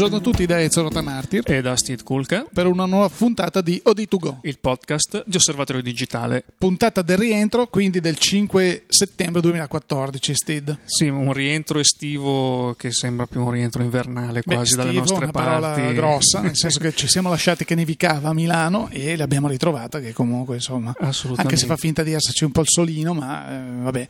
Buongiorno a tutti da Ezio Rotamartir e da Steve Kulka. Per una nuova puntata di OD2Go, il podcast di Osservatorio Digitale. Puntata del rientro, quindi del 5 settembre 2014, Steve. Sì, un rientro estivo che sembra più un rientro invernale quasi Beh, dalle estivo, nostre una parti. parola grossa, nel senso che ci siamo lasciati che nevicava a Milano e l'abbiamo ritrovata che comunque insomma, anche se fa finta di esserci un po' il solino, ma eh, vabbè,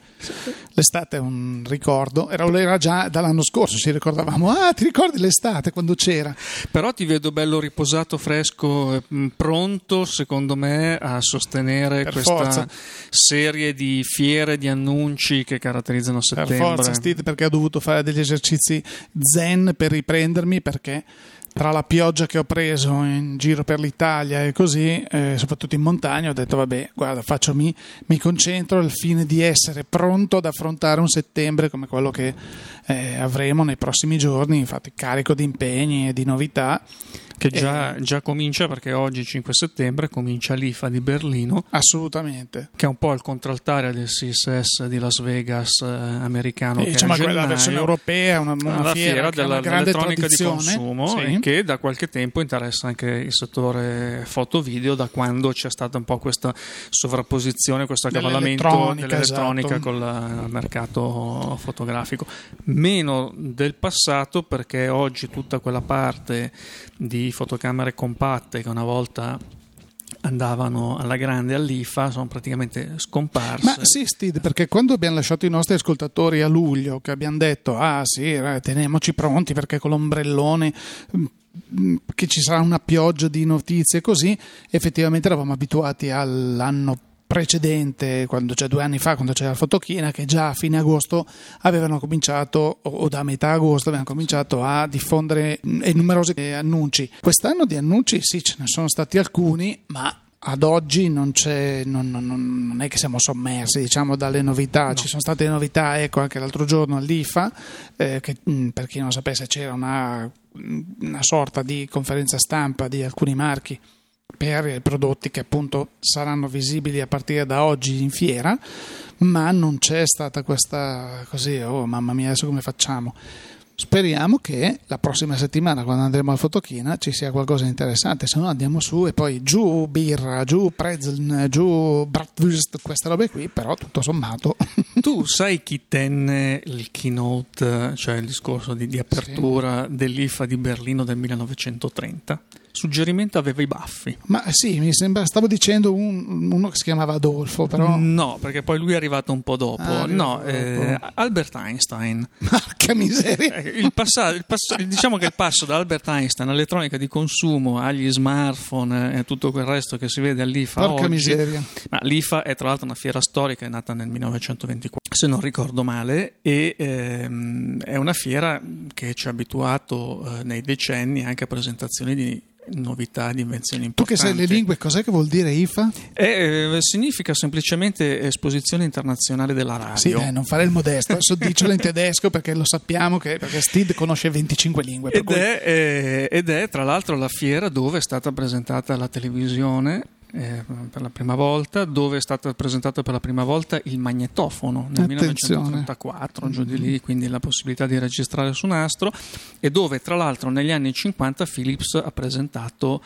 l'estate è un ricordo, era, era già dall'anno scorso, ci ricordavamo, ah ti ricordi l'estate quando c'era? Però ti vedo bello riposato, fresco, mh, pronto secondo me a sostenere Per questa forza. serie di fiere, di annunci che caratterizzano Per settembre. forza, Steve, perché ho dovuto fare degli esercizi zen per riprendermi perché tra la pioggia che ho preso in giro per l'Italia e così, eh, soprattutto in montagna, ho detto vabbè, guarda, faccio mi, mi concentro al fine di essere pronto ad affrontare un settembre come quello che eh, avremo nei prossimi giorni, infatti carico di impegni e di novità. Che già, già comincia perché oggi, 5 settembre, comincia l'IFA di Berlino, Assolutamente. che è un po' il contraltare del CSS di Las Vegas eh, americano. E che diciamo quella versione europea, una, una fiera, fiera dell'elettronica di consumo Sì. e che da qualche tempo interessa anche il settore foto-video da quando c'è stata un po' questa sovrapposizione, questo accavallamento Dell'elettronica, esatto. col eh, mercato fotografico. Meno del passato perché oggi tutta quella parte di fotocamere compatte che una volta andavano alla grande all'IFA sono praticamente scomparse. Ma sì, Steve, perché quando abbiamo lasciato i nostri ascoltatori a luglio, che abbiamo detto, ah sì, eh, teniamoci pronti perché con l'ombrellone mm, che ci sarà una pioggia di notizie così, effettivamente eravamo abituati all'anno precedente, quando, cioè due anni fa, quando c'era la fotochina, che già a fine agosto avevano cominciato, o da metà agosto avevano cominciato a diffondere numerosi annunci. Quest'anno di annunci sì, ce ne sono stati alcuni, ma ad oggi non, c'è, non, non- non è che siamo sommersi diciamo, dalle novità, ci sono state novità, ecco anche l'altro giorno all'IFA, eh, che, per chi non sapesse c'era una, una sorta di conferenza stampa di alcuni marchi per i prodotti che appunto saranno visibili a partire da oggi in fiera, ma non c'è stata questa così, oh mamma mia adesso come facciamo? Speriamo che la prossima settimana, quando andremo al Fotochina, ci sia qualcosa di interessante, se no andiamo su e poi giù birra, giù pretzel, giù bratwurst, queste robe qui, però tutto sommato. Tu sai chi tenne il keynote, cioè il discorso di, di apertura dell'IFA di Berlino del 1930? Suggerimento aveva i baffi. Ma sì, mi sembra, stavo dicendo un- uno che si chiamava Adolfo, però... No, perché poi lui è arrivato un po' dopo. Ah, no, eh. Albert Einstein. Porca miseria! Eh, Il passa- il passo- diciamo che il passo da Albert Einstein all'elettronica di consumo agli smartphone e tutto quel resto che si vede all'IFA Porca oggi, miseria. Ma l'IFA è tra l'altro una fiera storica, è nata nel 1924, se non ricordo male, e ehm, è una fiera che ci ha abituato eh, nei decenni anche a presentazioni di novità, di invenzioni Tu che importanti. sai le lingue, cos'è che vuol dire IFA? Eh, eh, significa semplicemente Esposizione Internazionale della Radio. Sì, eh, non fare il modesto, adesso dicelo in tedesco perché lo sappiamo che perché Steve conosce 25 lingue. Ed cui... è, eh, ed è tra l'altro la fiera dove è stata presentata la televisione eh, per la prima volta, dove è stato presentato per la prima volta il magnetofono nel Attenzione. 1934, giù di lì, quindi la possibilità di registrare su nastro, e dove tra l'altro negli anni 50 Philips ha presentato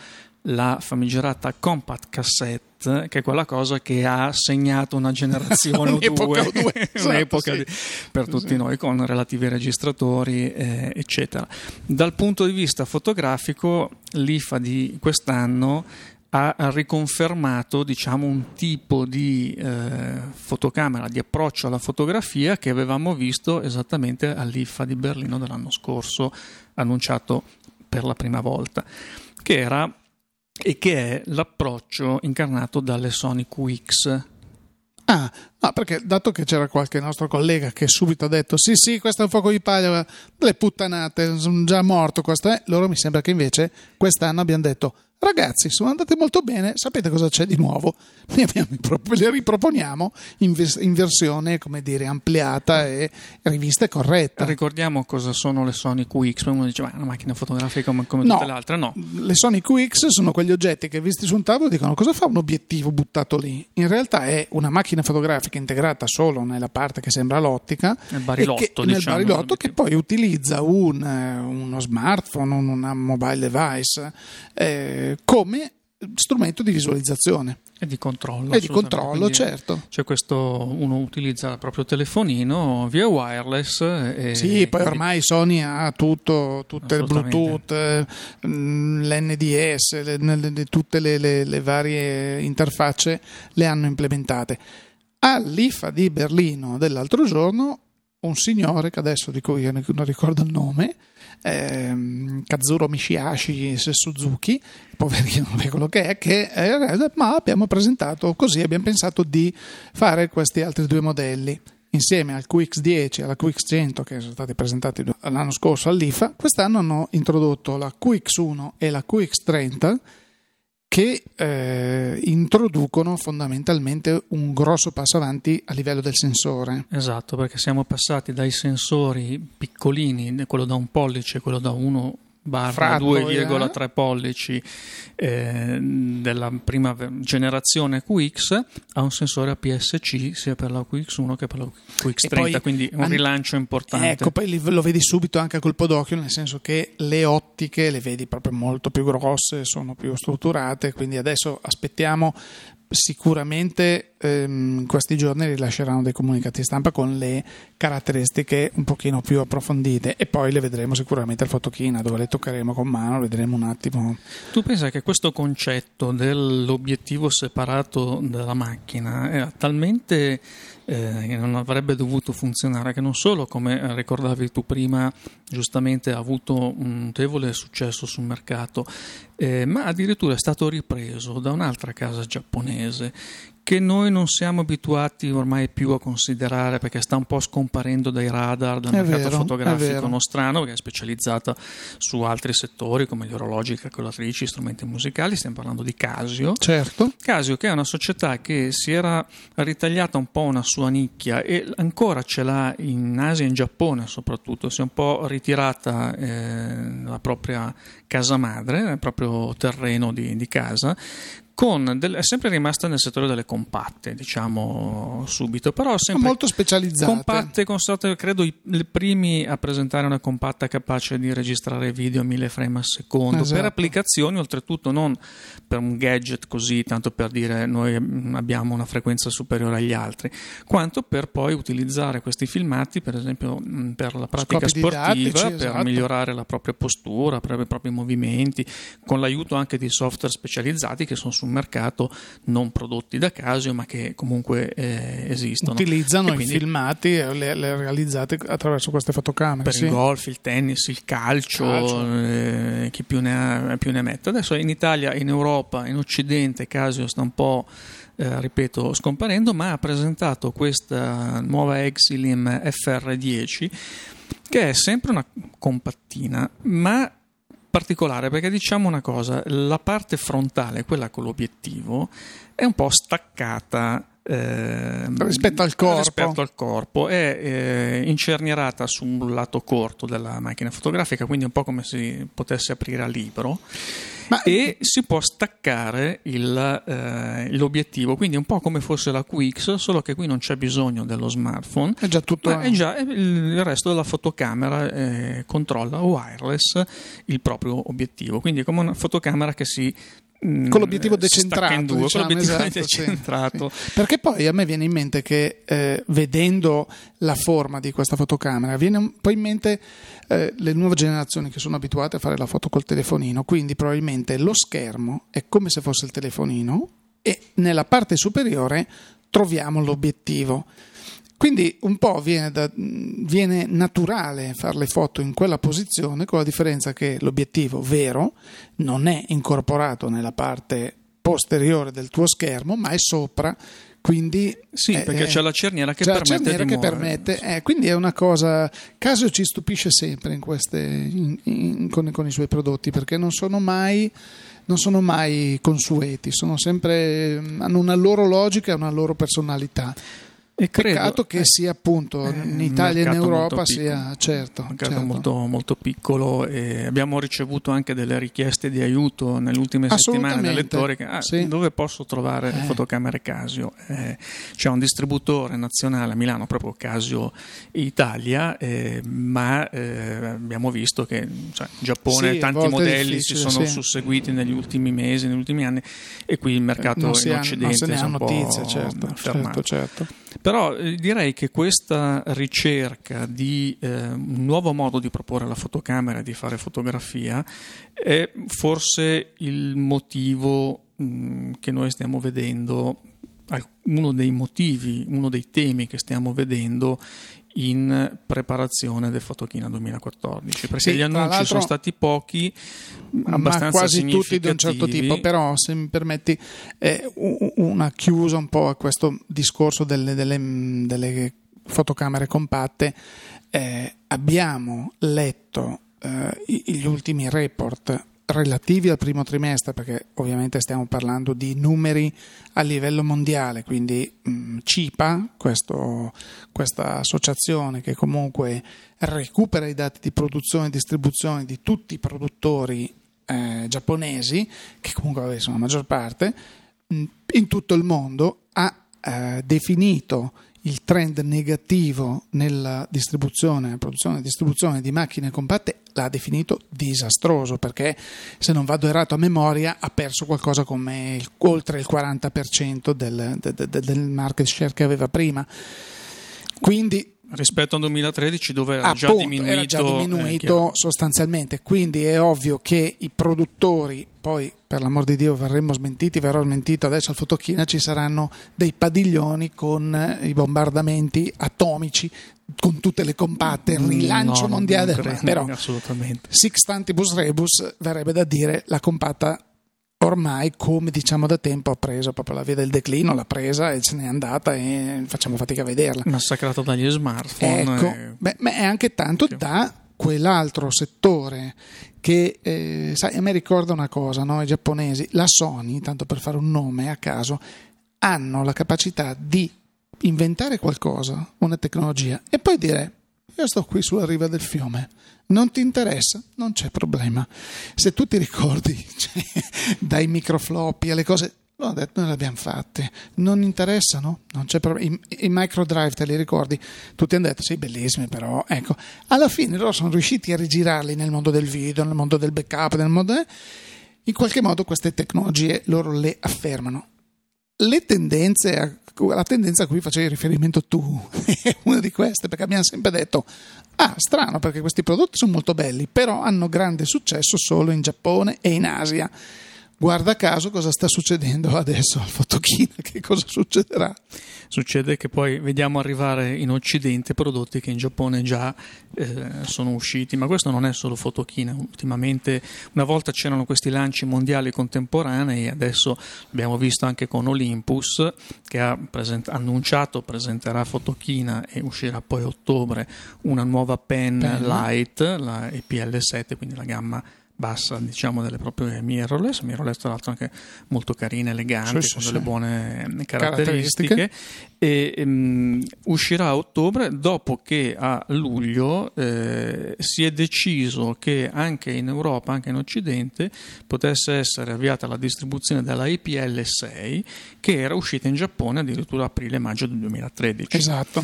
la famigerata compact cassette, che è quella cosa che ha segnato una generazione o due, o due, esatto, un'epoca sì. di- per tutti noi con relativi registratori, eh, eccetera. Dal punto di vista fotografico, l'IFA di quest'anno ha riconfermato diciamo, un tipo di eh, fotocamera, di approccio alla fotografia che avevamo visto esattamente all'IFA di Berlino dell'anno scorso, annunciato per la prima volta, che era e che è l'approccio incarnato dalle Sony QX. Ah, no, perché dato che c'era qualche nostro collega che subito ha detto sì sì questo è un fuoco di paglia, le puttanate, sono già morto questo è, loro mi sembra che invece quest'anno abbiano detto ragazzi, sono andate molto bene, sapete cosa c'è di nuovo? Ne abbiamo, le riproponiamo in, vers- in, versione, come dire, ampliata e rivista e corretta. Ricordiamo cosa sono le Sony QX, uno dice, ma è una macchina fotografica come, come no, tutte le altre, no. Le Sony QX sono quegli oggetti che visti su un tavolo dicono cosa fa un obiettivo buttato lì? In realtà è una macchina fotografica integrata solo nella parte che sembra l'ottica. Nel barilotto, che, diciamo, nel barilotto che poi utilizza un, eh, uno smartphone, una mobile device eh, come strumento di visualizzazione. E di controllo. E di controllo, certo. C'è questo, uno utilizza il proprio telefonino via wireless. E, sì, poi ormai Sony ha tutto, tutte le Bluetooth, eh, l'NDS, le, le, tutte le, le, varie interfacce le hanno implementate. All'IFA di Berlino dell'altro giorno, un signore che adesso di cui non ricordo il nome, ehm, Kazuro Mishiashi Suzuki, poverino, non quello che è, che eh, ma abbiamo presentato così, abbiamo pensato di fare questi altri due modelli. Insieme al QX10 e alla QX100 che sono stati presentati l'anno scorso all'IFA, quest'anno hanno introdotto la QX1 e la QX30 che eh, introducono fondamentalmente un grosso passo avanti a livello del sensore. Esatto, perché siamo passati dai sensori piccolini, quello da un pollice, quello da uno barra 2,3 eh? pollici eh, della prima generazione QX a un sensore APS-C sia per la QX1 che per la QX30 quindi un rilancio importante ecco poi lo vedi subito anche a colpo d'occhio nel senso che le ottiche le vedi proprio molto più grosse sono più strutturate quindi adesso aspettiamo sicuramente ehm, questi giorni rilasceranno dei comunicati stampa con le caratteristiche un pochino più approfondite e poi le vedremo sicuramente al fotochina dove le toccheremo con mano, vedremo un attimo. Tu pensa che questo concetto dell'obiettivo separato dalla macchina è talmente eh, che non avrebbe dovuto funzionare, che non solo, come ricordavi tu prima, giustamente ha avuto un notevole successo sul mercato, eh, ma addirittura è stato ripreso da un'altra casa giapponese che noi non siamo abituati ormai più a considerare perché sta un po' scomparendo dai radar del è mercato vero, fotografico nostrano che è specializzata su altri settori come gli orologi, calcolatrici, strumenti musicali, stiamo parlando di Casio. Certo. Casio che è una società che si era ritagliata un po' una sua nicchia e ancora ce l'ha in Asia e in Giappone soprattutto, si è un po' ritirata eh, la propria casa madre, il proprio terreno di, di casa, del, è sempre rimasta nel settore delle compatte, diciamo subito, però sempre molto specializzate. Compatte, con state, credo i, i, primi a presentare una compatta capace di registrare video a 1000 frame al secondo esatto. per applicazioni, oltretutto non per un gadget così, tanto per dire noi abbiamo una frequenza superiore agli altri, quanto per poi utilizzare questi filmati, per esempio per la pratica Scopi sportiva, didattici, per esatto. migliorare la propria postura, per i propri movimenti, con l'aiuto anche di software specializzati che sono su sul mercato non prodotti da Casio ma che comunque eh, esistono. Utilizzano i filmati le, le realizzate attraverso queste fotocamere. Per sì. il golf, il tennis, il calcio, calcio. Eh, chi più ne, ha, più ne mette. Adesso in Italia, in Europa, in Occidente Casio sta un po'... Eh, ripeto, scomparendo, ma ha presentato questa nuova Exilim FR10 che è sempre una compattina, ma particolare perché diciamo una cosa, la parte frontale, quella con l'obiettivo, è un po' staccata eh, rispetto, al corpo. rispetto al corpo è eh, incernierata su un lato corto della macchina fotografica quindi un po' come se potesse aprire a libro ma... e si può staccare il, eh, l'obiettivo. Quindi un po' come fosse la QX solo che qui non c'è bisogno dello smartphone. È già tutto è già il resto della fotocamera eh, controlla wireless il proprio obiettivo. Quindi è come una fotocamera che si con l'obiettivo decentrato, due, diciamo, con l'obiettivo esatto, decentrato. Sì, sì. Perché poi a me viene in mente che eh, vedendo la forma di questa fotocamera, viene un po' in mente eh, le nuove generazioni che sono abituate a fare la foto col telefonino, quindi probabilmente lo schermo è come se fosse il telefonino e nella parte superiore troviamo l'obiettivo. Quindi un po' viene, da, viene, naturale fare le foto in quella posizione, con la differenza che l'obiettivo vero non è incorporato nella parte posteriore del tuo schermo, ma è sopra. Quindi, sì, eh, perché c'è la cerniera che permette la cerniera che permette, eh, quindi è una cosa. Casio ci stupisce sempre in queste, in, in, con, con, i suoi prodotti perché non sono mai non sono mai consueti, sono sempre, hanno una loro logica e una loro personalità. E credo, Peccato che eh, sia appunto in Italia e in Europa sia certo. Un mercato certo. Molto, molto piccolo e abbiamo ricevuto anche delle richieste di aiuto nelle ultime settimane da lettori che, ah, sì. dove posso trovare eh. fotocamere Casio? Eh, c'è un distributore nazionale a Milano, proprio Casio Italia, eh, ma eh, abbiamo visto che cioè, in Giappone sì, tanti modelli si sono sì. susseguiti negli ultimi mesi, negli ultimi anni e qui il mercato in Occidente non se ne ha notizie, certo, certo, certo. Però eh, direi che questa ricerca di eh, un nuovo modo di proporre la fotocamera e di fare fotografia è forse il motivo mh, mm, che noi stiamo vedendo, uno dei motivi, uno dei temi che stiamo vedendo in preparazione del Fotochina 2014 perché sì, gli annunci sono stati pochi abbastanza ma quasi tutti di un certo tipo però se mi permetti una chiusa un po' a questo discorso delle, delle, delle fotocamere compatte. Eh, abbiamo letto eh, gli ultimi report relativi al primo trimestre, perché ovviamente stiamo parlando di numeri a livello mondiale, quindi mh, mm, CIPA, questo, questa associazione che comunque recupera i dati di produzione e distribuzione di tutti i produttori eh, giapponesi, che comunque sono la maggior parte, mh, in tutto il mondo ha eh, definito il trend negativo nella distribuzione, produzione e distribuzione di macchine compatte l'ha definito disastroso perché se non vado errato a memoria ha perso qualcosa come il, oltre il 40% del, del, del market share che aveva prima. Quindi rispetto al 2013 dove era Appunto, già diminuito, era già diminuito eh, sostanzialmente quindi è ovvio che i produttori poi per l'amor di Dio verremo smentiti verrò smentito adesso al Fotochina ci saranno dei padiglioni con i bombardamenti atomici con tutte le compatte, il rilancio no, mondiale, credo, però assolutamente. Sixtantibus rebus verrebbe da dire la compatta ormai, come diciamo da tempo, ha preso proprio la via del declino, l'ha presa e se n'è andata e facciamo fatica a vederla. Massacrato dagli smartphone. Ecco, e... beh, ma è anche tanto da quell'altro settore che, eh, sai, a me ricorda una cosa, no? i giapponesi, la Sony, tanto per fare un nome a caso, hanno la capacità di inventare qualcosa, una tecnologia, e poi dire io sto qui sulla riva del fiume, non ti interessa? Non c'è problema. Se tu ti ricordi, cioè, dai microfloppy alle cose, l'ho detto, noi le abbiamo fatte, non interessano? Non c'è problema. I, I microdrive te li ricordi? Tutti hanno detto, sì, bellissimi, però ecco, alla fine loro sono riusciti a rigirarli nel mondo del video, nel mondo del backup, nel mondo... Eh? In qualche modo queste tecnologie loro le affermano. Le tendenze la tendenza a cui facevi riferimento tu è una di queste, perché abbiamo sempre detto, ah, strano perché questi prodotti sono molto belli, però hanno grande successo solo in Giappone e in Asia guarda caso cosa sta succedendo adesso al Fotochina, che cosa succederà? Succede che poi vediamo arrivare in Occidente prodotti che in Giappone già eh, sono usciti, ma questo non è solo Fotochina, ultimamente una volta c'erano questi lanci mondiali contemporanei, adesso abbiamo visto anche con Olympus che ha present- annunciato presenterà Fotochina e uscirà poi a ottobre una nuova pen, pen. Light, la EPL7, quindi la gamma bassa diciamo delle proprie mirrorless mirrorless tra l'altro anche molto carine eleganti sì, con sì, delle buone caratteristiche, caratteristiche. e um, uscirà a ottobre dopo che a luglio eh, si è deciso che anche in Europa anche in Occidente potesse essere avviata la distribuzione della EPL 6 che era uscita in Giappone addirittura aprile-maggio del 2013 esatto.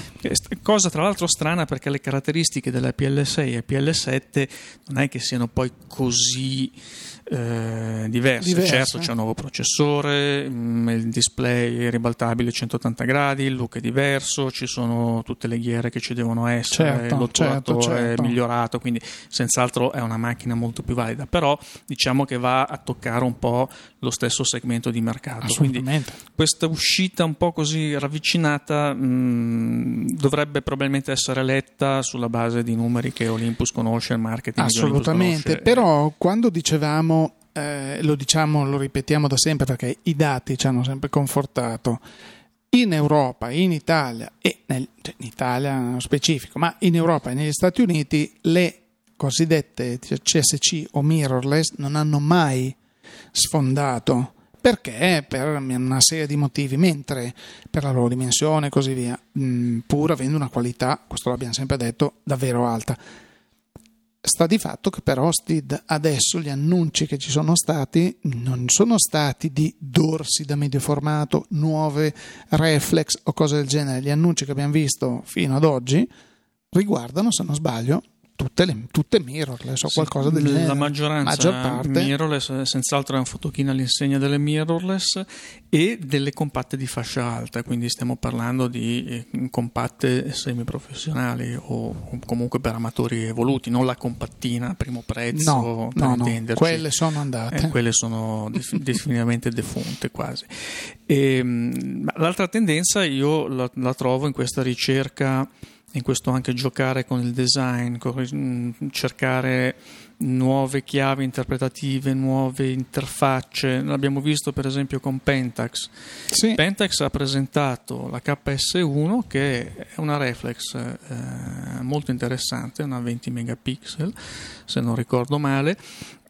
Cosa tra l'altro strana perché le caratteristiche della EPL 6 e EPL 7 non è che siano poi così così eh, diverse. diverse. Certo, c'è un nuovo processore, mh, mm, il display è ribaltabile 180 gradi, il look è diverso, ci sono tutte le ghiere che ci devono essere, certo, l'otturatore certo, certo. è migliorato, quindi senz'altro è una macchina molto più valida, però diciamo che va a toccare un po' lo stesso segmento di mercato. Quindi questa uscita un po' così ravvicinata mh, mm, dovrebbe probabilmente essere letta sulla base di numeri che Olympus conosce, il marketing Assolutamente, però quando dicevamo eh, lo diciamo, lo ripetiamo da sempre perché i dati ci hanno sempre confortato. In Europa, in Italia e nel, cioè in Italia nello specifico, ma in Europa e negli Stati Uniti le cosiddette CSC o mirrorless non hanno mai sfondato. Perché? Per una serie di motivi, mentre per la loro dimensione e così via, mh, pur avendo una qualità, questo l'abbiamo sempre detto, davvero alta. Sta di fatto che però Steed adesso gli annunci che ci sono stati non sono stati di dorsi da medio formato, nuove reflex o cose del genere. Gli annunci che abbiamo visto fino ad oggi riguardano, se non sbaglio, tutte, le, tutte mirrorless o sì, qualcosa del genere. La maggioranza maggior parte. mirrorless, senz'altro è un fotochino all'insegna delle mirrorless e delle compatte di fascia alta, quindi stiamo parlando di eh, compatte semiprofessionali o comunque per amatori evoluti, non la compattina a primo prezzo no, per no, intenderci. No, quelle sono andate. Eh, quelle sono definitivamente defunte quasi. E, ehm, l'altra tendenza io la, la trovo in questa ricerca in questo anche giocare con il design, mm, cercare nuove chiavi interpretative, nuove interfacce. L'abbiamo visto per esempio con Pentax. Sì. Pentax ha presentato la KS1 che è una reflex eh, molto interessante, una 20 megapixel se non ricordo male.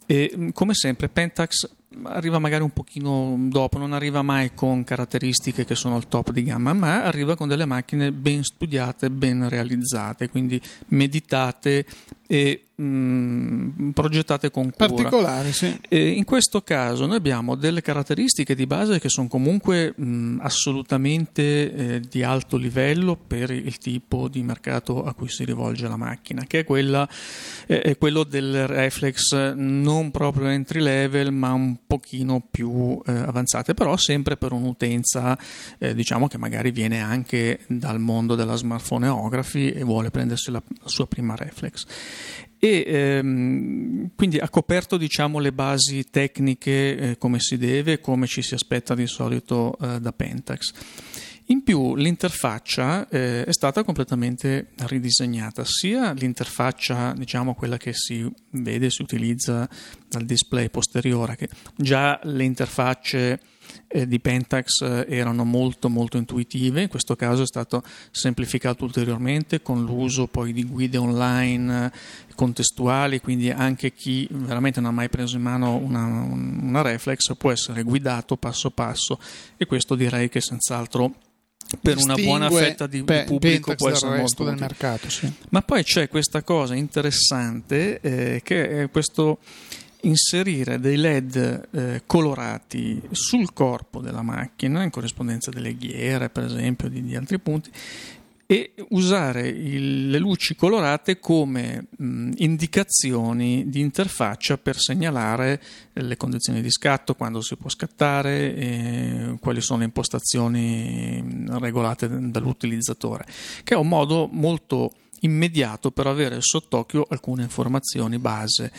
E mm, come sempre Pentax arriva magari un pochino dopo, non arriva mai con caratteristiche che sono al top di gamma, ma arriva con delle macchine ben studiate, ben realizzate, quindi meditate e mh, mm, progettate con cura. Particolari, sì. E in questo caso noi abbiamo delle caratteristiche di base che sono comunque mh, mm, assolutamente eh, di alto livello per il tipo di mercato a cui si rivolge la macchina, che è, quella, eh, è quello del reflex non proprio entry level, ma un pochino più eh, avanzate, però sempre per un'utenza eh, diciamo che magari viene anche dal mondo della smartphoneography e vuole prendersi la, la sua prima reflex e ehm, quindi ha coperto diciamo, le basi tecniche eh, come si deve, come ci si aspetta di solito eh, da Pentax. In più l'interfaccia eh, è stata completamente ridisegnata, sia l'interfaccia, diciamo quella che si vede, si utilizza dal display posteriore, che già le interfacce eh, di Pentax eh, erano molto molto intuitive, in questo caso è stato semplificato ulteriormente con l'uso poi di guide online eh, contestuali, quindi anche chi veramente non ha mai preso in mano una, una reflex può essere guidato passo passo. E questo direi che senz'altro per una buona fetta di, pe- pubblico può essere molto del mercato, sì. Ma poi c'è questa cosa interessante eh, che è questo inserire dei LED eh, colorati sul corpo della macchina in corrispondenza delle ghiere, per esempio, di, di altri punti e usare il, le luci colorate come mh, indicazioni di interfaccia per segnalare le condizioni di scatto, quando si può scattare, e quali sono le impostazioni regolate dall'utilizzatore, che è un modo molto immediato per avere sott'occhio alcune informazioni base.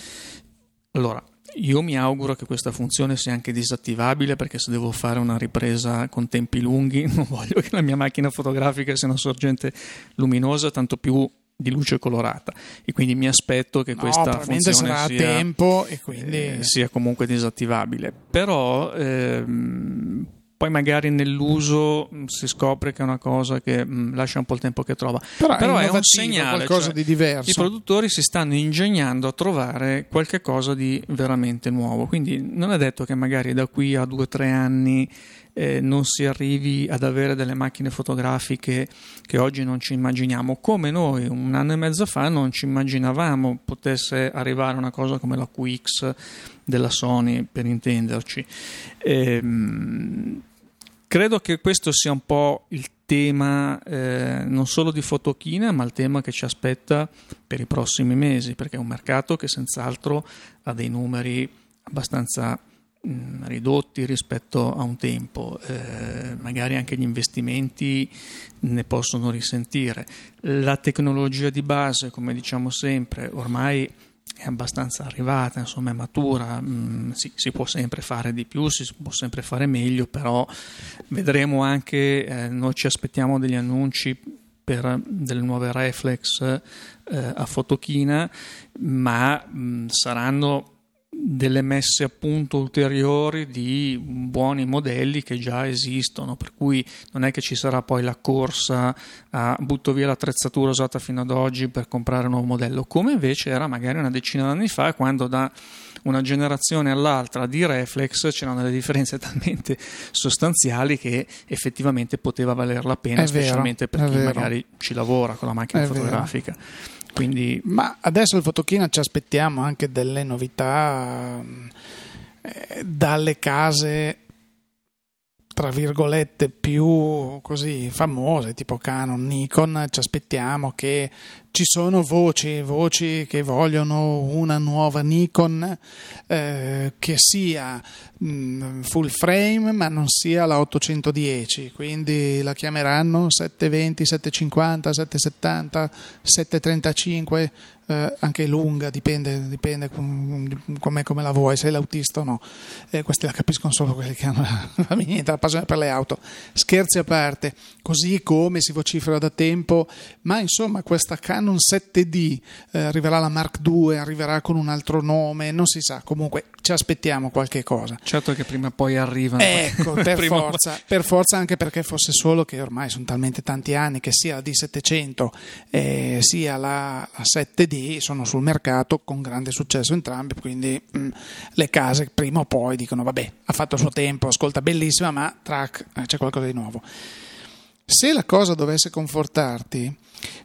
Allora, io mi auguro che questa funzione sia anche disattivabile perché se devo fare una ripresa con tempi lunghi non voglio che la mia macchina fotografica sia una sorgente luminosa, tanto più di luce colorata. E quindi mi aspetto che no, questa funzione sarà sia, tempo e quindi... eh, sia comunque disattivabile. Però ehm, poi magari nell'uso mm, si scopre che è una cosa che mh, mm, lascia un po' il tempo che trova. Però, Però è, è, un segnale. qualcosa cioè, di diverso. I produttori si stanno ingegnando a trovare qualcosa di veramente nuovo. Quindi non è detto che magari da qui a due o tre anni eh, non si arrivi ad avere delle macchine fotografiche che oggi non ci immaginiamo, come noi un anno e mezzo fa non ci immaginavamo potesse arrivare una cosa come la QX della Sony, per intenderci. Ehm, Credo che questo sia un po' il tema eh, non solo di Fotochina, ma il tema che ci aspetta per i prossimi mesi, perché è un mercato che senz'altro ha dei numeri abbastanza mh, mm, ridotti rispetto a un tempo, eh, magari anche gli investimenti ne possono risentire. La tecnologia di base, come diciamo sempre, ormai è abbastanza arrivata, insomma è matura, mm, si, può sempre fare di più, si può sempre fare meglio, però vedremo anche, eh, noi ci aspettiamo degli annunci per delle nuove reflex eh, a fotochina, ma mh, mm, saranno delle messe a punto ulteriori di buoni modelli che già esistono, per cui non è che ci sarà poi la corsa a butto via l'attrezzatura usata fino ad oggi per comprare un nuovo modello, come invece era magari una decina d'anni fa quando da una generazione all'altra di reflex c'erano delle differenze talmente sostanziali che effettivamente poteva valer la pena, È specialmente vero, per chi vero. magari ci lavora con la macchina È vero. Quindi Ma adesso il Fotochina ci aspettiamo anche delle novità eh, dalle case tra virgolette più così famose tipo Canon, Nikon, ci aspettiamo che ci sono voci, voci che vogliono una nuova Nikon eh, che sia mh, full frame ma non sia la 810, quindi la chiameranno 720, 750, 770, 735, eh, anche lunga, dipende, dipende com- come, la vuoi, se l'autista o no. Eh, questi la capiscono solo quelli che hanno la, la passione per le auto. Scherzi a parte, così come si vocifera da tempo, ma insomma questa Canon 7D eh, arriverà la Mark II, arriverà con un altro nome, non si sa, comunque ci aspettiamo qualche cosa. certo che prima o poi arrivano. Ecco, per forza, per forza anche perché fosse solo che ormai sono talmente tanti anni che sia la D700 eh, sia la, la 7D sono sul mercato con grande successo entrambi, quindi mm, le case prima o poi dicono vabbè, ha fatto il suo tempo, ascolta bellissima, ma track, eh, c'è qualcosa di nuovo. Se la cosa dovesse confortarti,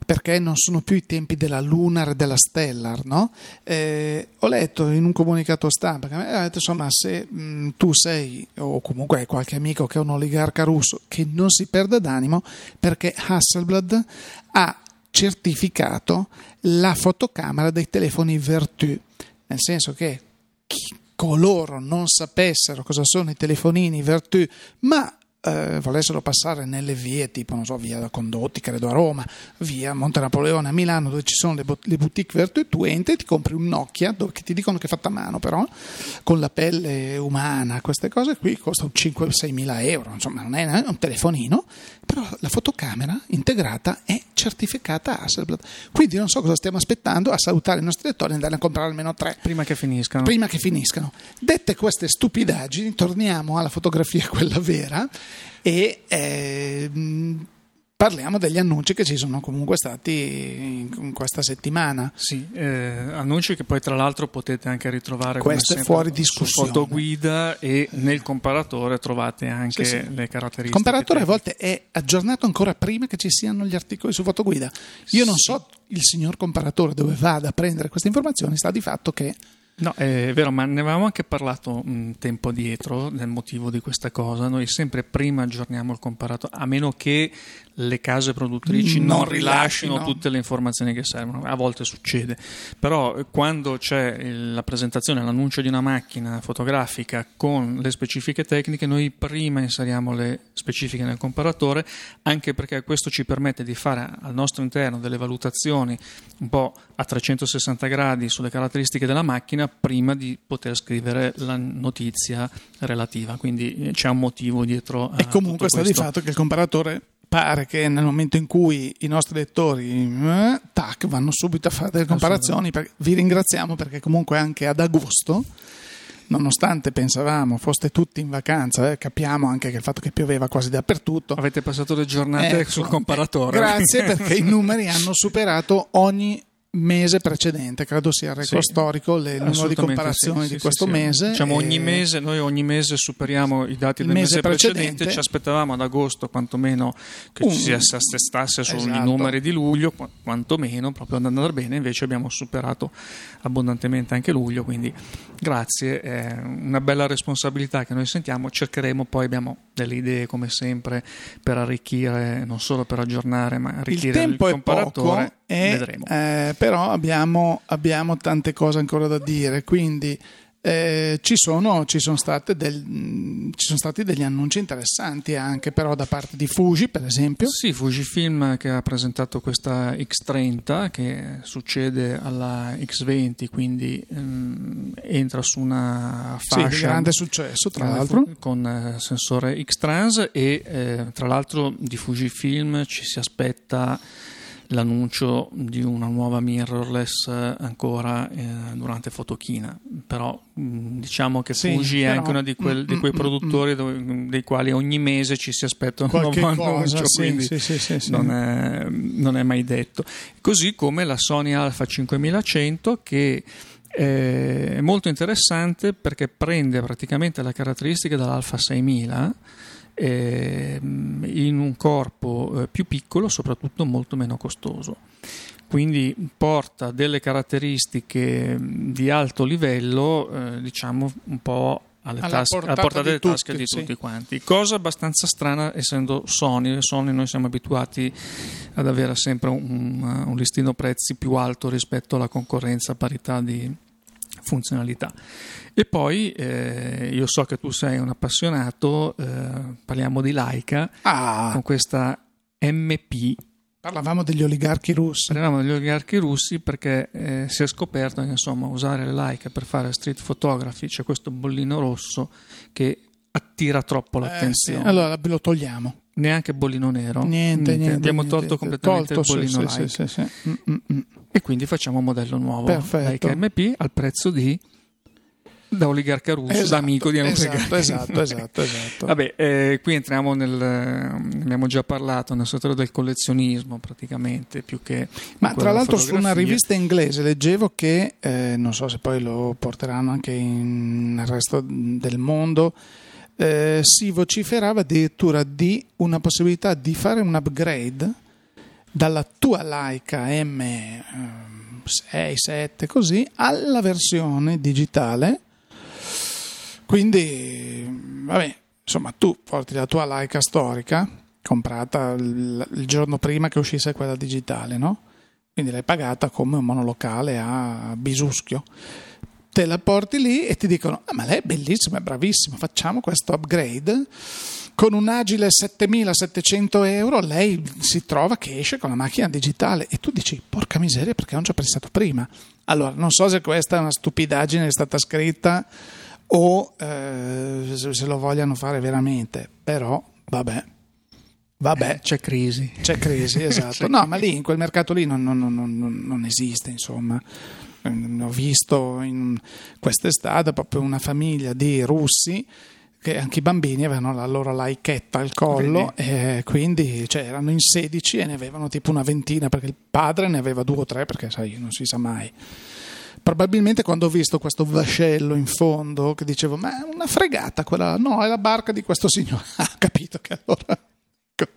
perché non sono più i tempi della Lunar e della Stellar, no? Eh, ho letto in un comunicato stampa che mi ha detto, insomma, se mh, tu sei, o comunque hai qualche amico che è un oligarca russo, che non si perda d'animo, perché Hasselblad ha certificato la fotocamera dei telefoni Vertu, nel senso che chi- coloro non sapessero cosa sono i telefonini Vertu, ma eh, volessero passare nelle vie tipo, non so, via Condotti, credo a Roma, via Monte Napoleone a Milano, dove ci sono le, bot- le boutique Vertu, tu entri e ti compri un Nokia, dove, che ti dicono che è fatta a mano però, con la pelle umana, queste cose qui costano 5-6 mila euro, insomma non è un telefonino, però la fotocamera integrata è certificata Hasselblad. Quindi non so cosa stiamo aspettando a salutare i nostri lettori e andare a comprare almeno tre Prima che finiscano. prima che finiscano. Dette queste stupidaggini, torniamo alla fotografia, quella vera, e ehm, parliamo degli annunci che ci sono comunque stati in, questa settimana. Sì, eh, annunci che poi tra l'altro potete anche ritrovare come Questo sempre, fuori su discussione. fotoguida e nel comparatore trovate anche Sì, sì. le caratteristiche. Il comparatore a volte è aggiornato ancora prima che ci siano gli articoli su fotoguida. Io non so il signor comparatore dove vada a prendere queste informazioni, sta di fatto che No, è vero, ma ne avevamo anche parlato un tempo dietro del motivo di questa cosa. Noi sempre prima aggiorniamo il comparatore, a meno che le case produttrici Non non, rilascino rilascino. tutte le informazioni che servono. A volte succede, però eh, quando c'è la presentazione, l'annuncio di una macchina fotografica con le specifiche tecniche, noi prima inseriamo le specifiche nel comparatore, anche perché questo ci permette di fare al nostro interno delle valutazioni un po' a 360 gradi sulle caratteristiche della macchina prima di poter scrivere la notizia relativa. Quindi eh, c'è un motivo dietro E comunque sta di fatto che il comparatore pare che nel momento in cui i nostri lettori eh, tac, vanno subito a fare delle comparazioni. perché- vi ringraziamo perché comunque anche ad agosto, nonostante pensavamo foste tutti in vacanza, eh, capiamo anche che il fatto che pioveva quasi dappertutto. Avete passato le giornate Ecco, sul comparatore. Grazie perché i numeri hanno superato ogni mese precedente, credo sia il record Sì. storico, le- il numero di comparazioni sì, di sì, questo sì, sì. mese. Diciamo ogni e- mese, noi ogni mese superiamo i dati Il del mese mese, precedente. precedente. ci aspettavamo ad agosto quantomeno che Un- ci si assestasse sugli Esatto. numeri di luglio, qu- quantomeno proprio ad andare bene, invece abbiamo superato abbondantemente anche luglio, quindi grazie, è una bella responsabilità che noi sentiamo, cercheremo poi, abbiamo delle idee come sempre per arricchire, non solo per aggiornare, ma Il arricchire tempo è comparatore, poco, e, vedremo. eh, però abbiamo, abbiamo tante cose ancora da dire, quindi eh, ci, sono, ci, sono del- mh, ci sono stati degli annunci interessanti anche però da parte di Fuji per esempio. Sì, Fujifilm che ha presentato questa X30 che succede alla X20, quindi ehm, entra su una Sì, di fascia grande successo tra l'altro. con eh, sensore X-Trans e eh, tra l'altro di Fujifilm ci si aspetta l'annuncio di una nuova mirrorless ancora eh, durante Fotochina, però mh, diciamo che Sì, Fuji è però- anche uno di, quel- di mm, quei mm, produttori dove- dei quali ogni mese ci si aspetta un Qualche nuovo cosa, annuncio, sì, quindi sì. Non, è, non è mai detto. Così come la Sony Alpha 5100 che eh, è molto interessante perché prende praticamente le caratteristiche dall'Alpha 6000 ehm, in un corpo eh, più piccolo, soprattutto molto meno costoso. Quindi porta delle caratteristiche mh, di alto livello, eh, diciamo un po' alle Alla tasche- alla portata portata di delle tasche tutti, di sì. tutti quanti. Cosa abbastanza strana essendo Sony. Sony noi siamo abituati ad avere sempre un, un listino prezzi più alto rispetto alla concorrenza a parità di funzionalità. E poi eh, io so che tu sei un appassionato, eh, parliamo di Leica Ah, con questa MP. parlavamo degli oligarchi russi. Parliamo degli oligarchi russi perché eh, si è scoperto che insomma usare Leica per fare street photography c'è questo bollino rosso che attira troppo Eh, sì. l'attenzione. Allora lo togliamo. Neanche bollino nero. Niente, niente. Abbiamo niente. tolto completamente Tolto, il bollino sì, Leica. sì, sì, sì. Mm, mm, mm. E quindi facciamo un modello nuovo Perfetto. MP al prezzo di da oligarca russo, da Esatto, amico di esatto, oligarca. esatto, esatto, esatto. Vabbè, eh, qui entriamo nel, ne abbiamo già parlato, nel settore del collezionismo praticamente, più che... Ma tra l'altro su una rivista inglese leggevo che, eh, non so se poi lo porteranno anche in- nel resto del mondo, eh, si vociferava addirittura di una possibilità di fare un upgrade dalla tua Leica M6, 7 così alla versione digitale. Quindi, vabbè, insomma, tu porti la tua Leica storica, comprata il, il giorno prima che uscisse quella digitale, no? Quindi l'hai pagata come un monolocale a Bisuschio. Te la porti lì e ti dicono: ah, Ma lei è bellissima, è bravissima, facciamo questo upgrade. Con un agile 7700 euro lei si trova che esce con la macchina digitale e tu dici porca miseria perché non ci ho pensato prima. Allora, non so se questa è una stupidaggine è stata scritta o eh, se lo vogliano fare veramente, però vabbè, vabbè. Eh, c'è crisi. C'è crisi, esatto. No, ma lì in quel mercato lì non, non- non- non- esiste, insomma. Eh, Ho visto in quest'estate proprio una famiglia di russi che anche i bambini avevano la loro laichetta al collo e quindi cioè, erano in 16 e ne avevano tipo una ventina perché il padre ne aveva due o tre perché sai, non si sa mai. Probabilmente quando ho visto questo vascello in fondo che dicevo ma è una fregata quella, no è la barca di questo signore, ha capito che allora... Ecco.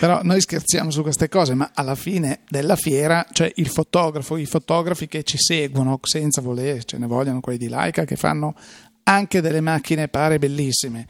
Però noi scherziamo su queste cose, ma alla fine della fiera c'è il fotografo, i fotografi che ci seguono senza volere, ce ne vogliono quelli di Leica che fanno anche delle macchine pare bellissime.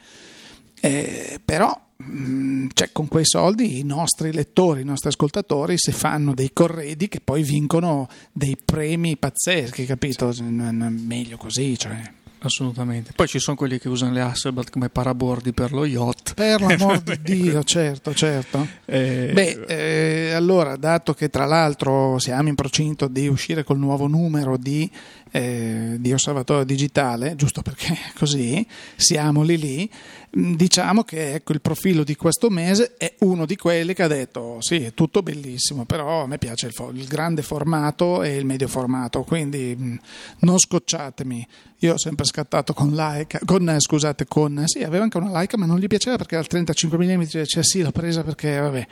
Eh, però mh, cioè, con quei soldi i nostri lettori, i nostri ascoltatori si fanno dei corredi che poi vincono dei premi pazzeschi, capito? N- Meglio così, cioè. Assolutamente. Poi ci sono quelli che usano le Hasselblad come parabordi per lo yacht. Per l'amor di Dio, certo, certo. Eh, Beh, eh, allora, dato che tra l'altro siamo in procinto di uscire col nuovo numero di, eh, di Osservatorio Digitale, giusto perché così siamo lì lì, mh, diciamo che ecco, il profilo di questo mese è uno di quelli che ha detto sì, è tutto bellissimo, però a me piace il, fo- il grande formato e il medio formato, quindi mh, non scocciatemi. Io ho sempre scattato con Leica, con, eh, scusate, con, sì, aveva anche una Leica, ma non gli piaceva perché era il 35 mm, cioè sì, l'ho presa perché, vabbè,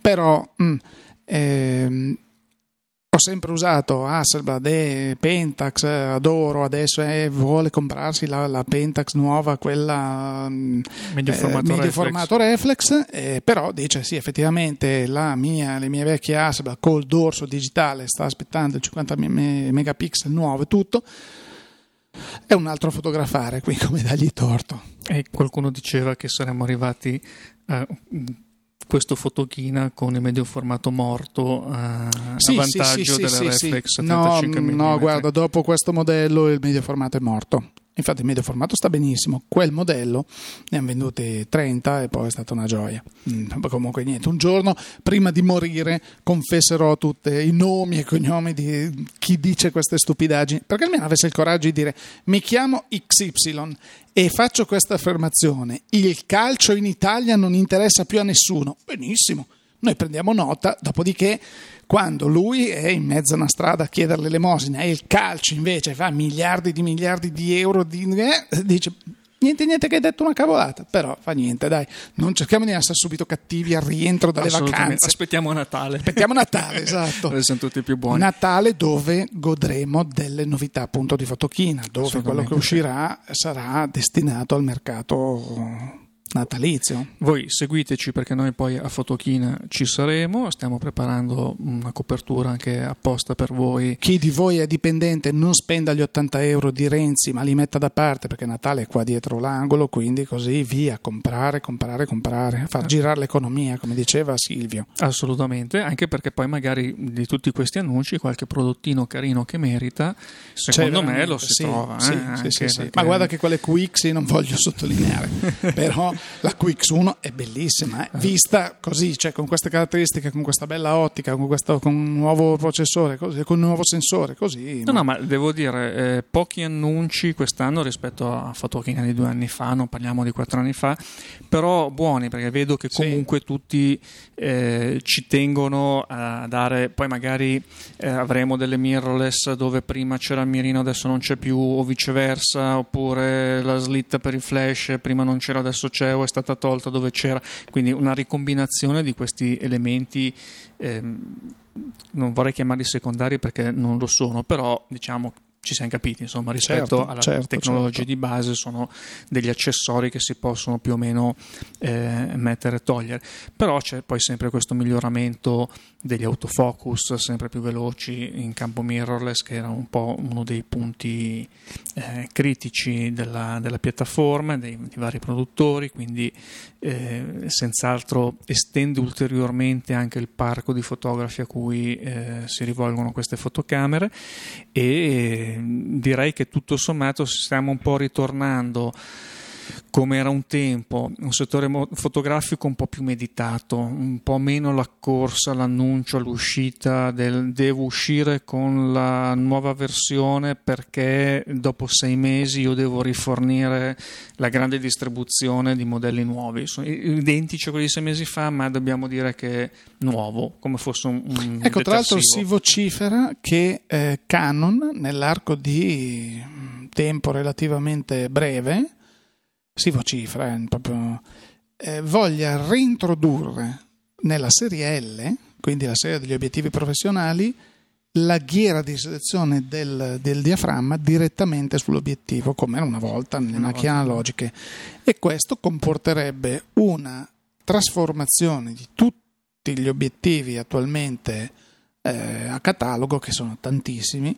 però mm, ehm, ho sempre usato Hasselblad e Pentax, eh, adoro, adesso eh, vuole comprarsi la, la Pentax nuova, quella mm, medio eh, formato medio reflex. formato reflex, eh, però dice sì, effettivamente la mia, le mie vecchie Hasselblad col dorso digitale sta aspettando il 50 me- megapixel nuovo e tutto. È un altro fotografare, qui come dargli torto. E qualcuno diceva che saremmo arrivati a mm, questo fotochina con il medio formato morto eh, a vantaggio delle reflex a No, 35 mm. no, guarda, dopo questo modello il medio formato è morto. Infatti il medio formato sta benissimo, quel modello ne hanno venduti 30 e poi è stata una gioia. Mm, comunque niente, un giorno prima di morire confesserò tutti i nomi e cognomi di chi dice queste stupidaggini, perché almeno avesse il coraggio di dire mi chiamo XY e faccio questa affermazione, il calcio in Italia non interessa più a nessuno. Benissimo. Noi prendiamo nota, dopodiché quando lui è in mezzo a una strada a chiedere l'elemosina e il calcio invece fa miliardi di miliardi di euro, di, eh, dice niente niente che hai detto una cavolata. Però fa niente dai non cerchiamo di essere subito cattivi al rientro dalle vacanze. Aspettiamo Natale. Aspettiamo Natale esatto. Sono tutti più buoni. Natale dove godremo delle novità appunto di Fotochina dove quello che uscirà sarà destinato al mercato natalizio. Voi seguiteci perché noi poi a Fotochina ci saremo, stiamo preparando una copertura anche apposta per voi. Chi di voi è dipendente non spenda gli 80 euro di Renzi ma li metta da parte perché Natale è qua dietro l'angolo, quindi così via, comprare, comprare, comprare, far girare l'economia come diceva Silvio. Assolutamente, anche perché poi magari di tutti questi annunci qualche prodottino carino che merita, secondo me lo si sì, trova. Sì, eh, sì, sì, Ma guarda che quelle Quixi non voglio sottolineare, però la QX1 è bellissima, eh? vista così, cioè con queste caratteristiche, con questa bella ottica, con, questo, con un nuovo processore, così, con un nuovo sensore, così. No, no, ma devo dire, eh, pochi annunci quest'anno rispetto a Photoking di due anni fa, non parliamo di quattro anni fa, però buoni perché vedo che comunque sì. tutti eh, ci tengono a dare, poi magari eh, avremo delle mirrorless dove prima c'era il mirino, adesso non c'è più, o viceversa, oppure la slitta per il flash, prima non c'era, adesso c'è o è stata tolta dove c'era, quindi una ricombinazione di questi elementi, ehm, non vorrei chiamarli secondari perché non lo sono, però diciamo ci siamo capiti, insomma, rispetto certo, alla certo, tecnologia certo. di base sono degli accessori che si possono più o meno eh, mettere e togliere, però c'è poi sempre questo miglioramento degli autofocus sempre più veloci in campo mirrorless che era un po' uno dei punti eh, critici della, della piattaforma, dei, dei, vari produttori, quindi eh, senz'altro estende ulteriormente anche il parco di fotografi a cui eh, si rivolgono queste fotocamere. E direi che tutto sommato stiamo un po' ritornando come era un tempo, un settore fotografico un po' più meditato, un po' meno la corsa, l'annuncio, l'uscita del devo uscire con la nuova versione perché dopo sei mesi io devo rifornire la grande distribuzione di modelli nuovi. Sono identici a quelli di sei mesi fa, ma dobbiamo dire che è nuovo, come fosse un, un Ecco, tra l'altro si vocifera che eh, Canon nell'arco di tempo relativamente breve si vocifera, eh, proprio, eh, voglia reintrodurre nella serie L, quindi la serie degli obiettivi professionali, la ghiera di selezione del, del diaframma direttamente sull'obiettivo, come era una volta nelle una macchine volta. analogiche. E questo comporterebbe una trasformazione di tutti gli obiettivi attualmente eh, a catalogo, che sono tantissimi,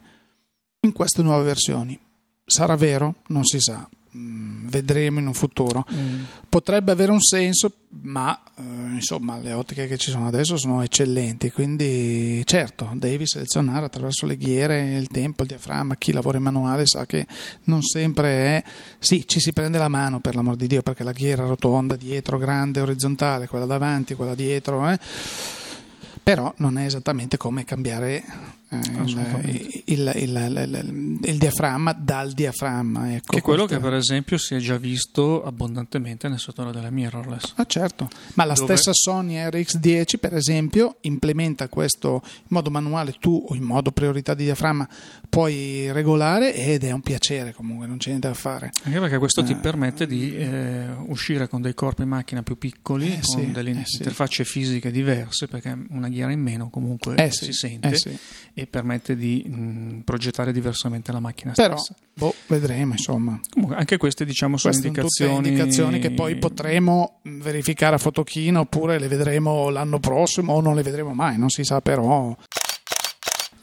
in queste nuove versioni. Sarà vero? Non si sa. Mm, vedremo in un futuro. Mm. Potrebbe avere un senso, ma eh, insomma le ottiche che ci sono adesso sono eccellenti, quindi certo devi selezionare attraverso le ghiere il tempo, il diaframma, chi lavora in manuale sa che non sempre è, sì ci si prende la mano per l'amor di Dio perché la ghiera rotonda dietro, grande, orizzontale, quella davanti, quella dietro, eh? però non è esattamente come cambiare il, il, il, il, diaframma dal diaframma. Ecco, che è quello questo... che per esempio si è già visto abbondantemente nel settore della mirrorless. Ah certo, ma la Dove... stessa Sony RX10 per esempio implementa questo in modo manuale, tu o in modo priorità di diaframma puoi regolare ed è un piacere comunque, non c'è niente da fare. Anche perché questo eh... ti permette di eh, uscire con dei corpi macchina più piccoli, eh, con sì, delle eh, interfacce sì. fisiche diverse, perché una ghiera in meno comunque eh, si sì, sente e permette di mh, progettare diversamente la macchina Però, stessa. Boh, vedremo insomma. Comunque, anche queste diciamo sono queste indicazioni... indicazioni che poi potremo verificare a Fotochina oppure le vedremo l'anno prossimo o non le vedremo mai, non si sa però.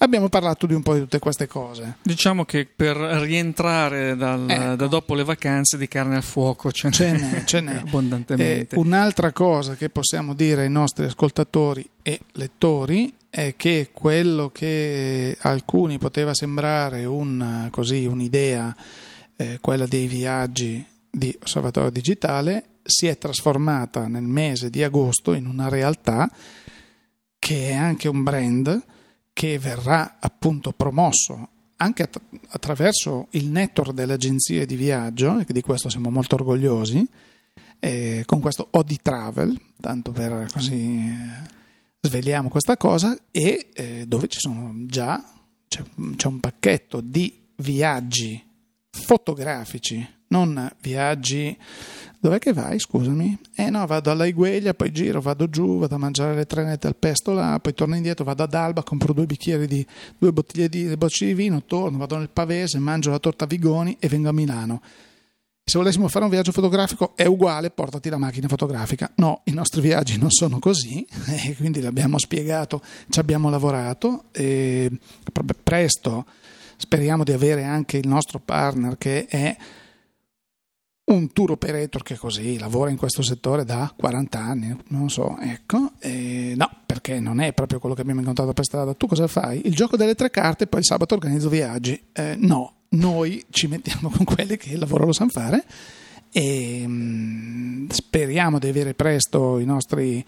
Abbiamo parlato di un po' di tutte queste cose. Diciamo che per rientrare dal, ecco. da dopo le vacanze di carne al fuoco ce n'è, ce n'è, ce n'è. abbondantemente. Eh, un'altra cosa che possiamo dire ai nostri ascoltatori e lettori è che quello che alcuni poteva sembrare un, così, un'idea, eh, quella dei viaggi di osservatorio digitale, si è trasformata nel mese di agosto in una realtà che è anche un brand che verrà appunto promosso anche att- attraverso il network delle agenzie di viaggio, e di questo siamo molto orgogliosi, eh, con questo Odi Travel, tanto per così sveliamo questa cosa e eh, dove ci sono già c'è, c'è un pacchetto di viaggi fotografici, non viaggi Dov'è che vai, scusami? Eh no, vado alla Igueglia, poi giro, vado giù, vado a mangiare le trenette al pesto là, poi torno indietro, vado ad Alba, compro due bicchieri di, due bottiglie di, bottiglie di vino, torno, vado nel Pavese, mangio la torta Vigoni e vengo a Milano. Se volessimo fare un viaggio fotografico è uguale, portati la macchina fotografica. No, i nostri viaggi non sono così, e quindi l'abbiamo spiegato, ci abbiamo lavorato e presto speriamo di avere anche il nostro partner che è un tour operator che così lavora in questo settore da 40 anni, non so, ecco, eh, no, perché non è proprio quello che abbiamo incontrato per strada. Tu cosa fai? Il gioco delle tre carte, poi il sabato organizzo viaggi. Eh, no, noi ci mettiamo con quelli che il lavoro lo sanno fare e mh, mm, speriamo di avere presto i nostri,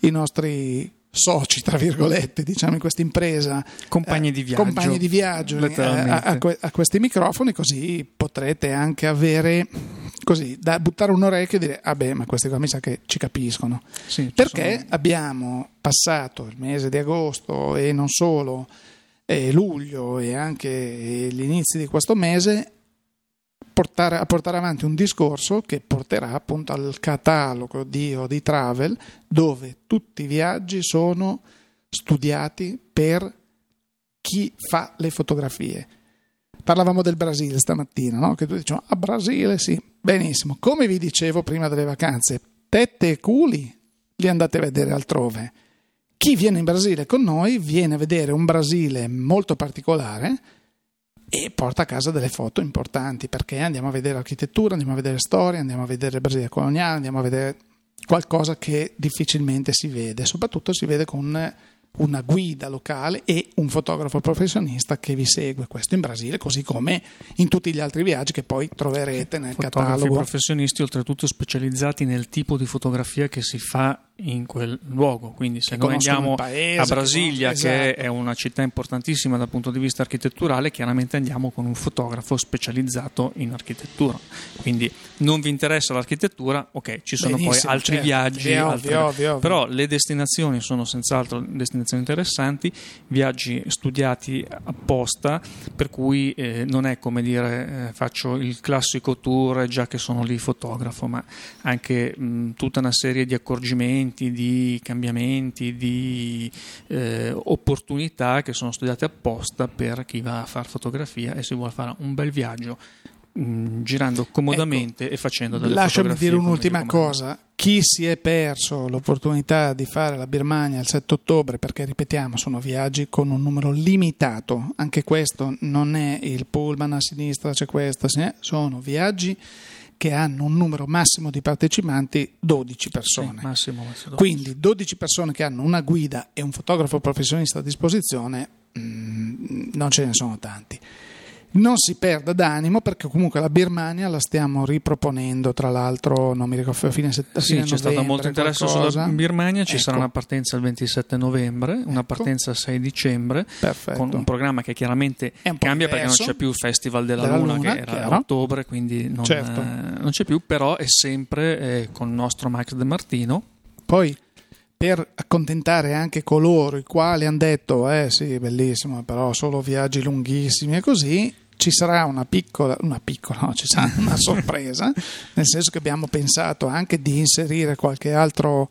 i nostri soci, tra virgolette, diciamo in questa impresa, compagni di viaggio, compagni di viaggio eh, a, a, a, questi microfoni, così potrete anche avere così da buttare un orecchio e dire: Ah, beh, ma questi qua mi sa che ci capiscono. Sì, Perché sono... abbiamo passato il mese di agosto e non solo, e luglio e anche gli inizi di questo mese portare, a portare avanti un discorso che porterà appunto al catalogo di Odi Travel dove tutti i viaggi sono studiati per chi fa le fotografie. Parlavamo del Brasile stamattina, no? che tu dici, a Brasile sì, benissimo. Come vi dicevo prima delle vacanze, tette e culi li andate a vedere altrove. Chi viene in Brasile con noi viene a vedere un Brasile molto particolare e porta a casa delle foto importanti perché andiamo a vedere architettura, andiamo a vedere storia, andiamo a vedere il Brasile coloniale, andiamo a vedere qualcosa che difficilmente si vede, soprattutto si vede con una guida locale e un fotografo professionista che vi segue, questo in Brasile, così come in tutti gli altri viaggi che poi troverete nel Fotografi catalogo. professionisti oltretutto specializzati nel tipo di fotografia che si fa in quel luogo. Quindi, se che noi andiamo paese, a Brasilia, che, che esatto. è una città importantissima dal punto di vista architetturale, chiaramente andiamo con un fotografo specializzato in architettura. Quindi non vi interessa l'architettura, ok, ci sono Benissimo, poi altri certo, viaggi, ovvio, altre... ovvio, ovvio. però le destinazioni sono senz'altro destinazioni interessanti, viaggi studiati apposta, per cui eh, non è come dire eh, faccio il classico tour già che sono lì fotografo, ma anche mh, tutta una serie di accorgimenti momenti di cambiamenti, di eh, opportunità che sono studiate apposta per chi va a fare fotografia e si vuole fare un bel viaggio mh, mm, girando comodamente ecco, e facendo delle lasciami dire un'ultima cosa. Chi si è perso l'opportunità di fare la Birmania il 7 ottobre perché ripetiamo sono viaggi con un numero limitato. Anche questo non è il pullman a sinistra c'è questo sono viaggi che hanno un numero massimo di partecipanti 12 persone. Sì, massimo, massimo 12. Quindi 12 persone che hanno una guida e un fotografo professionista a disposizione, mh, mm, non ce ne sono tanti non si perda d'animo perché comunque la Birmania la stiamo riproponendo tra l'altro non mi ricordo a fine settembre sì, c'è stato molto interesse sulla Birmania ci ecco. sarà una partenza il 27 novembre una ecco. partenza il 6 dicembre Perfetto. con un programma che chiaramente cambia perché non c'è più il Festival della, della Luna, Luna, che era chiaro. a ottobre quindi non, certo. eh, non, c'è più però è sempre eh, con il nostro Max De Martino poi per accontentare anche coloro i quali hanno detto eh sì bellissimo però solo viaggi lunghissimi e così ci sarà una piccola, una piccola, no, ci sarà una sorpresa, nel senso che abbiamo pensato anche di inserire qualche altro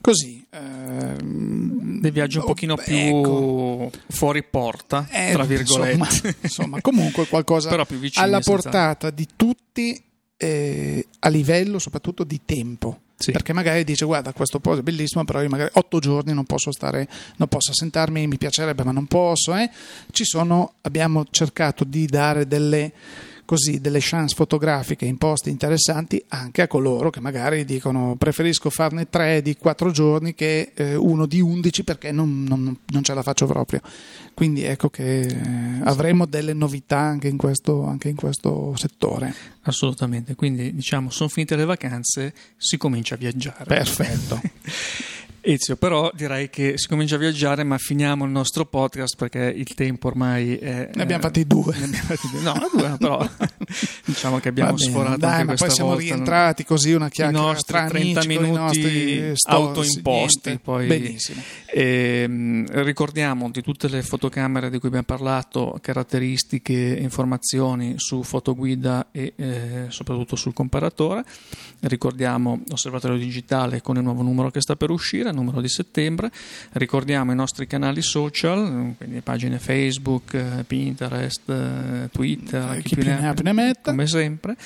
così ehm, dei viaggi un pochino più ecco. fuori porta eh, tra virgolette insomma, insomma comunque qualcosa alla portata di tutti eh, a livello soprattutto di tempo sì. Perché magari dice guarda questo posto è bellissimo, però io magari otto giorni non posso stare, non posso assentarmi, mi piacerebbe ma non posso. Eh? Ci sono, abbiamo cercato di dare delle così delle chance fotografiche in posti interessanti anche a coloro che magari dicono preferisco farne tre di quattro giorni che eh, uno di undici perché non, non, non, ce la faccio proprio. Quindi ecco che eh, avremo delle novità anche in, questo, anche in questo settore. Assolutamente, quindi diciamo sono finite le vacanze, si comincia a viaggiare. Perfetto. Ezio, però direi che si comincia a viaggiare, ma finiamo il nostro podcast perché il tempo ormai è. Ne abbiamo fatti due. Ne abbiamo fatti due. No, due, però diciamo che abbiamo bene, sforato dai, anche ma poi siamo volta. rientrati così una I chiacchiera nostri tra 30 amici, con i minuti nostri autoimposti. Poi, Benissimo. Ehm, ricordiamo di tutte le fotocamere di cui abbiamo parlato, caratteristiche informazioni su fotoguida e eh, soprattutto sul comparatore. Ricordiamo l'osservatorio digitale con il nuovo numero che sta per uscire, numero di settembre. Ricordiamo i nostri canali social, quindi pagine Facebook, eh, Pinterest, eh, Twitter, Eh, chi più ne ha più ne metta. come sempre.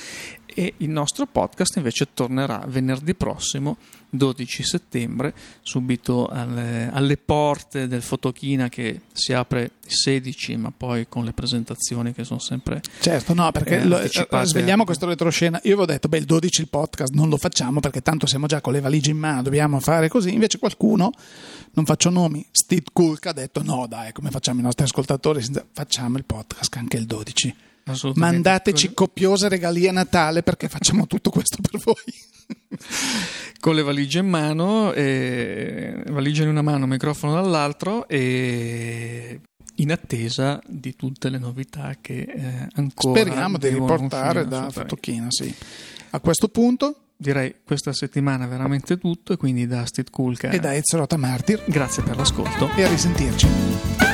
E il nostro podcast invece tornerà venerdì prossimo, 12 settembre, subito alle, alle porte del Fotochina che si apre il 16, ma poi con le presentazioni che sono sempre Certo, no, perché Eh, lo- eh, svegliamo questo retroscena. Io avevo detto, beh, il 12 il podcast non lo facciamo perché tanto siamo già con le valigie in mano, dobbiamo fare così. Invece qualcuno, non faccio nomi, Steve Cook ha detto, no dai, come facciamo i nostri ascoltatori? Facciamo il podcast anche il 12. Mandateci copiose regalie a Natale perché facciamo tutto questo per voi. con le valigie in mano, e, valigia in una mano, microfono dall'altro e in attesa di tutte le novità che eh, ancora Speriamo di riportare da. Fotochina, sì. A questo punto, Direi questa settimana veramente tutto e quindi da Steve Kulka e da Ezio Martir, grazie per l'ascolto e a risentirci.